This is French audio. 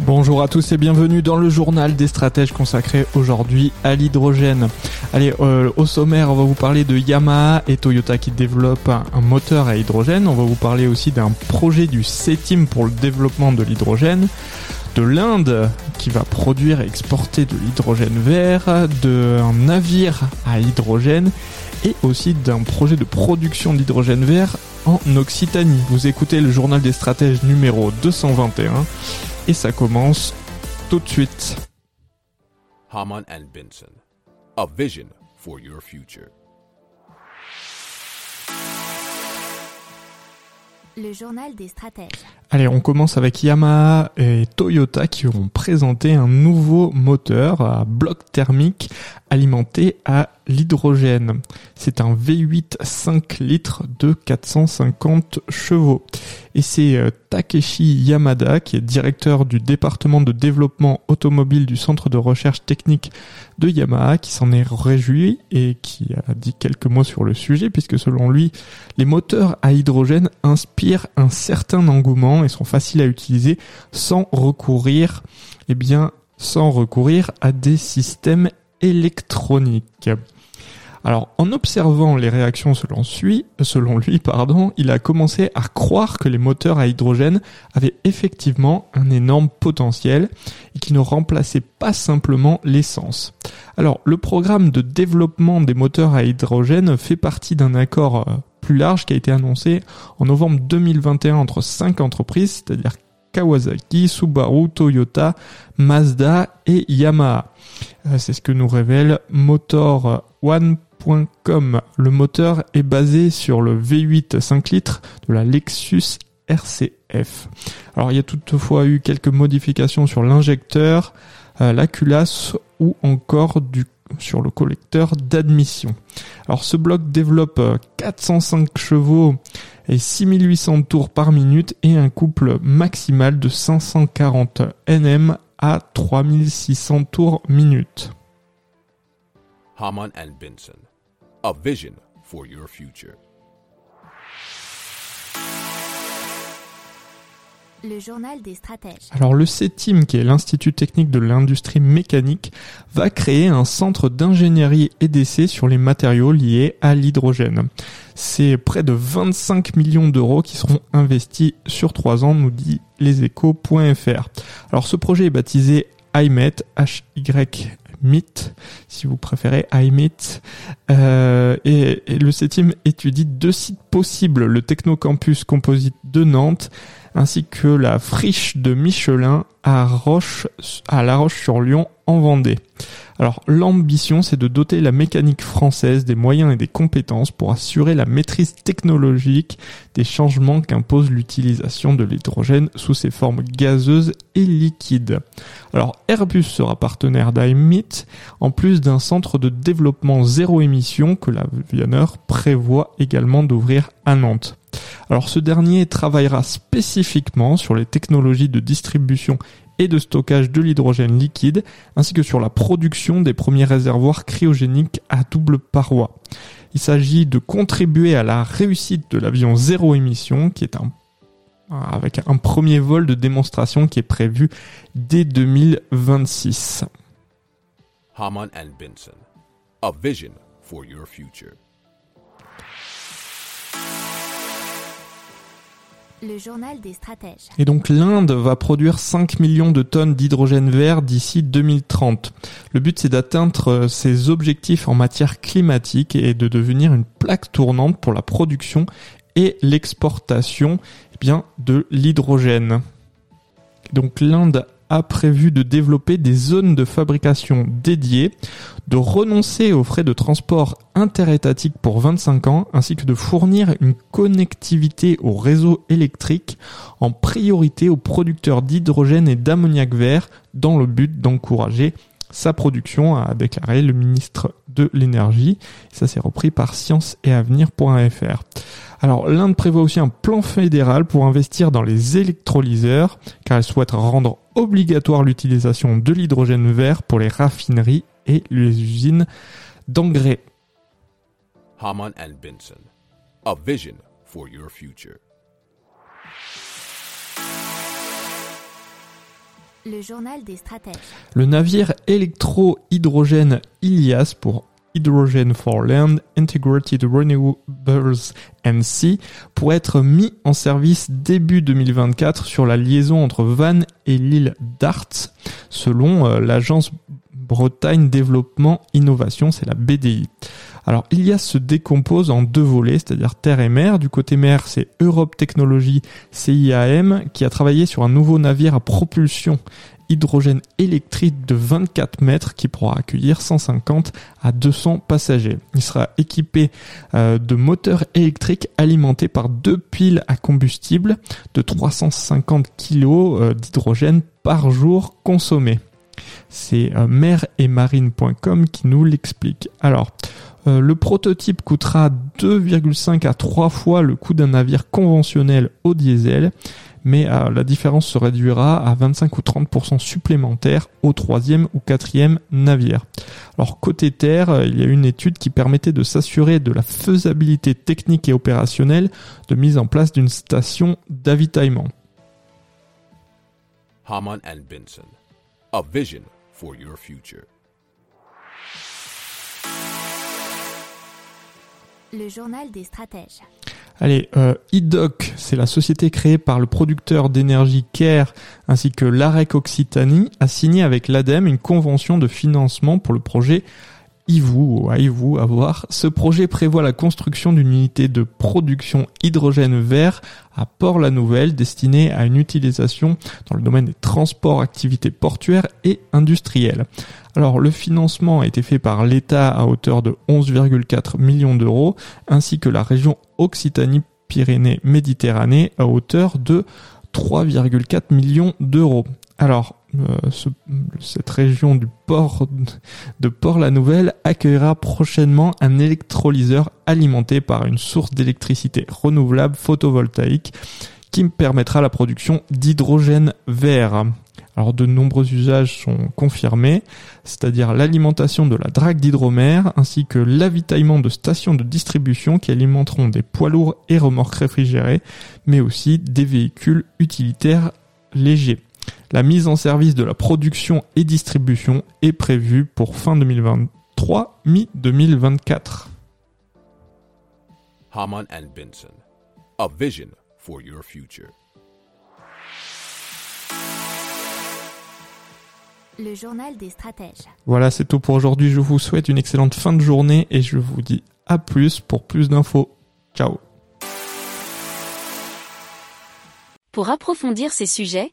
Bonjour à tous et bienvenue dans le journal des stratèges consacré aujourd'hui à l'hydrogène. Allez, euh, au sommaire, on va vous parler de Yamaha et Toyota qui développent un, moteur à hydrogène. On va vous parler aussi d'un projet du C-Team pour le développement de l'hydrogène de l'Inde qui va produire et exporter de l'hydrogène vert, d'un navire à hydrogène et aussi d'un projet de production d'hydrogène vert en Occitanie. Vous écoutez le journal des stratèges numéro 221 et ça commence tout de suite. Haman and Benson, a vision for your future. Le journal des stratèges. Allez, on commence avec Yamaha et Toyota qui ont présenté un nouveau moteur à bloc thermique alimenté à l'hydrogène. C'est un V8 5 litres de 450 chevaux. Et c'est euh, Takeshi Yamada, qui est directeur du département de développement automobile du centre de recherche technique de Yamaha, qui s'en est réjoui et qui a dit quelques mots sur le sujet, puisque selon lui, les moteurs à hydrogène inspirent un certain engouement et sont faciles à utiliser sans recourir, eh bien, sans recourir à des systèmes électroniques. Alors, en observant les réactions selon, lui, selon lui, pardon, il a commencé à croire que les moteurs à hydrogène avaient effectivement un énorme potentiel et qui ne remplaçaient pas simplement l'essence. Alors, le programme de développement des moteurs à hydrogène fait partie d'un accord euh, plus large qui a été annoncé en novembre 2021 entre cinq entreprises, c'est-à-dire Kawasaki, Subaru, Toyota, Mazda et Yamaha. Euh, c'est ce que nous révèle Motor One le moteur est basé sur le V8 5 litres de la Lexus RCF. Alors il y a toutefois eu quelques modifications sur l'injecteur, euh, la culasse ou encore sur le collecteur d'admission. Alors ce bloc développe 405 euh, chevaux et 6800 tours par minute et un couple maximal de 540 Nm à 3600 tours minute. Haman and Benson, a vision for your future. Le journal des stratèges. Alors le CETIM, qui est l'Institut technique de l'industrie mécanique, va créer un centre d'ingénierie et d'essai sur les matériaux liés à l'hydrogène. C'est près de 25 millions d'euros qui seront investis sur trois ans, nous dit leséchos.fr. Alors ce projet est baptisé HYMET, H-Y MIT, si vous préférez, iMIT. Euh, et, le CETIM étudie deux sites possibles, le Technocampus Composite de Nantes, ainsi que la friche de Michelin à Roche, à La Roche-sur-Lyon en Vendée. Alors l'ambition c'est de doter la mécanique française des moyens et des compétences pour assurer la maîtrise technologique des changements qu'impose l'utilisation de l'hydrogène sous ses formes gazeuses et liquides. Alors Airbus sera partenaire d'IMIT en plus d'un centre de développement zéro émission que l'avionneur prévoit également d'ouvrir à Nantes. Alors ce dernier travaillera spécifiquement sur les technologies de distribution et de stockage de l'hydrogène liquide, ainsi que sur la production des premiers réservoirs cryogéniques à double paroi. Il s'agit de contribuer à la réussite de l'avion zéro émission, qui est un avec un premier vol de démonstration qui est prévu dès 2026. Haman and Benson, a vision for your future. Le journal des stratèges. Et donc l'Inde va produire 5 millions de tonnes d'hydrogène vert d'ici 2030. Le but c'est d'atteindre ses objectifs en matière climatique et de devenir une plaque tournante pour la production et l'exportation eh de l'hydrogène. Donc l'Inde a prévu de développer des zones de fabrication dédiées, de renoncer aux frais de transport interétatiques pour 25 ans, ainsi que de fournir une connectivité au réseau électrique en priorité aux producteurs d'hydrogène et d'ammoniac vert dans le but d'encourager sa production, a déclaré le ministre de l'énergie. Ça s'est repris par science-et-avenir.fr. Alors l'Inde prévoit aussi un plan fédéral pour investir dans les électrolyseurs, car elle souhaite rendre obligatoire l'utilisation de l'hydrogène vert pour les raffineries et les usines d'engrais. Haman and Benson. A vision for your future. Le journal des stratèges. Le navire électro-hydrogène Ilias pour Hydrogen for Land Integrated Renewables and Sea pourrait être mis en service début 2024 sur la liaison entre Vannes et l'île d'Arts, selon euh, l'agence Bretagne Développement Innovation, c'est la BDI. Alors Ilias se décompose en deux volets, c'est-à-dire terre et mer. Du côté mer, c'est Europe Technologies CIAM qui a travaillé sur un nouveau navire à propulsion hydrogène électrique de 24 mètres qui pourra accueillir 150 à 200 passagers. Il sera équipé euh, de moteurs électriques alimentés par deux piles à combustible de 350 kg euh, d'hydrogène par jour consommé. C'est euh, mer et marine.com qui nous l'explique. Alors, le prototype coûtera 2,5 à 3 fois le coût d'un navire conventionnel au diesel, mais euh, la différence se réduira à 25 ou 30% supplémentaires au troisième ou quatrième navire. Alors côté terre, euh, il y a une étude qui permettait de s'assurer de la faisabilité technique et opérationnelle de mise en place d'une station d'avitaillement. Haman and Benson. A vision for your future. Le journal des stratèges. Allez, euh, IDOC, c'est la société créée par le producteur d'énergie CARE ainsi que l'AREC Occitanie, a signé avec l'ADEME une convention de financement pour le projet IVU ou IVU à voir. Ce projet prévoit la construction d'une unité de production hydrogène vert à Port-la-Nouvelle destinée à une utilisation dans le domaine des transports, activités portuaires et industrielles. Alors le financement a été fait par l'État à hauteur de 11,4 millions d'euros ainsi que la région Occitanie-Pyrénées-Méditerranée à hauteur de 3,4 millions d'euros. Alors, euh, ce- cette région du port de Port-la-Nouvelle accueillera prochainement un électrolyseur alimenté par une source d'électricité renouvelable photovoltaïque qui me permettra la production d'hydrogène vert. Alors de nombreux usages sont confirmés, c'est-à-dire l'alimentation de la drague d'hydromère ainsi que l'avitaillement de stations de distribution qui alimenteront des poids lourds et remorques réfrigérés, mais aussi des véhicules utilitaires légers. La mise en service de la production et distribution est prévue pour fin 2023, mi-2024. Haman and Benson. A vision for your future. Le journal des stratèges. Voilà, c'est tout pour aujourd'hui. Je vous souhaite une excellente fin de journée et je vous dis à plus pour plus d'infos. Ciao Pour approfondir ces sujets,